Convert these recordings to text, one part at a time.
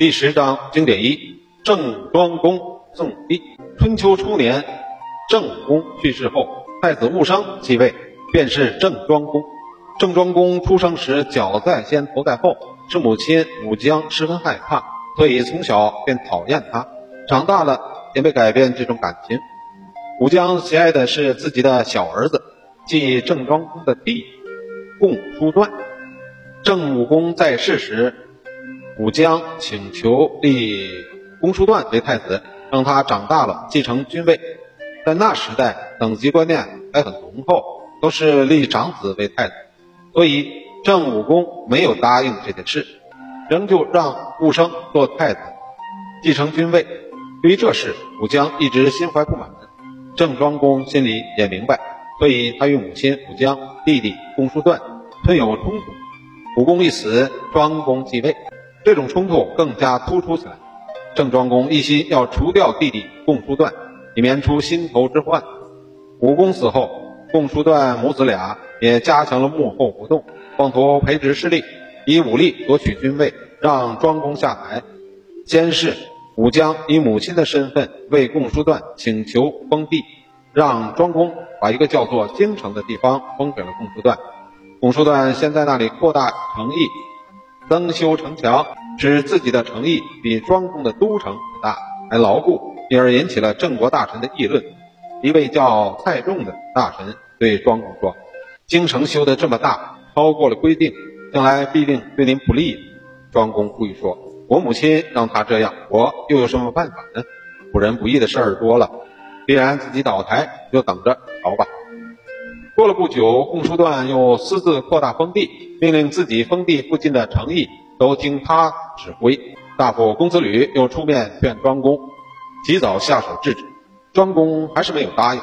第十章经典一：郑庄公宋立。春秋初年，郑武公去世后，太子戊生继位，便是郑庄公。郑庄公出生时脚在先，头在后，是母亲武姜十分害怕，所以从小便讨厌他。长大了也没改变这种感情。武姜喜爱的是自己的小儿子，即郑庄公的弟共叔段。郑武公在世时。武姜请求立公叔段为太子，让他长大了继承君位。在那时代，等级观念还很浓厚，都是立长子为太子，所以郑武公没有答应这件事，仍旧让顾生做太子，继承君位。对于这事，武姜一直心怀不满。郑庄公心里也明白，所以他与母亲武姜、弟弟公叔段存有冲突。武公一死，庄公继位。这种冲突更加突出起来。郑庄公一心要除掉弟弟共叔段，以免出心头之患。武公死后，共叔段母子俩也加强了幕后活动，妄图培植势力，以武力夺取君位，让庄公下台。先是武姜以母亲的身份为共叔段请求封地，让庄公把一个叫做京城的地方封给了共叔段。共叔段先在那里扩大城邑。增修城墙，使自己的城邑比庄公的都城大还牢固，因而引起了郑国大臣的议论。一位叫蔡仲的大臣对庄公说：“京城修得这么大，超过了规定，将来必定对您不利。”庄公故意说：“我母亲让他这样，我又有什么办法呢？不仁不义的事儿多了，必然自己倒台，就等着瞧吧。”过了不久，共叔段又私自扩大封地，命令自己封地附近的城邑都听他指挥。大夫公子吕又出面劝庄公及早下手制止，庄公还是没有答应。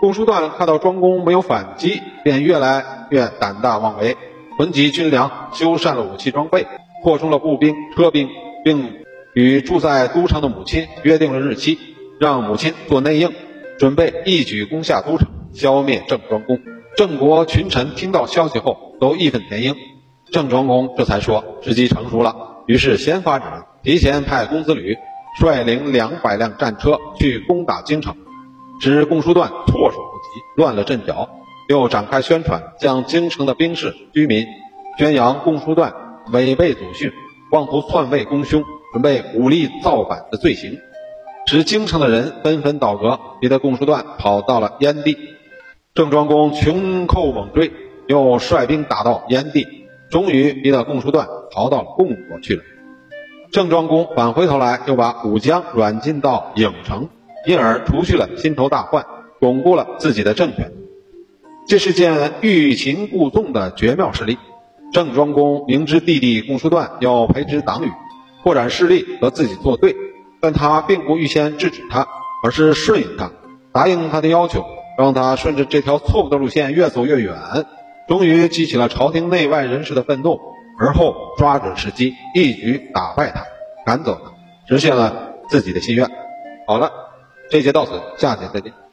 共叔段看到庄公没有反击，便越来越胆大妄为，囤积军粮，修缮了武器装备，扩充了步兵、车兵，并与住在都城的母亲约定了日期，让母亲做内应，准备一举攻下都城。消灭郑庄公，郑国群臣听到消息后都义愤填膺。郑庄公这才说时机成熟了，于是先发制人，提前派公子吕率领两百辆战车去攻打京城，使公叔段措手不及，乱了阵脚。又展开宣传，将京城的兵士、居民宣扬公叔段违背祖训，妄图篡位攻兄，准备武力造反的罪行，使京城的人纷纷倒戈，逼得公叔段跑到了燕地。郑庄公穷寇猛追，又率兵打到燕地，终于逼得共叔段逃到了共国去了。郑庄公返回头来，又把武姜软禁到郢城，因而除去了心头大患，巩固了自己的政权。这是件欲擒故纵的绝妙事例。郑庄公明知弟弟共叔段要培植党羽，扩展势力和自己作对，但他并不预先制止他，而是顺应他，答应他的要求。让他顺着这条错误的路线越走越远，终于激起了朝廷内外人士的愤怒，而后抓准时机，一举打败他，赶走他，实现了自己的心愿。好了，这节到此，下节再见。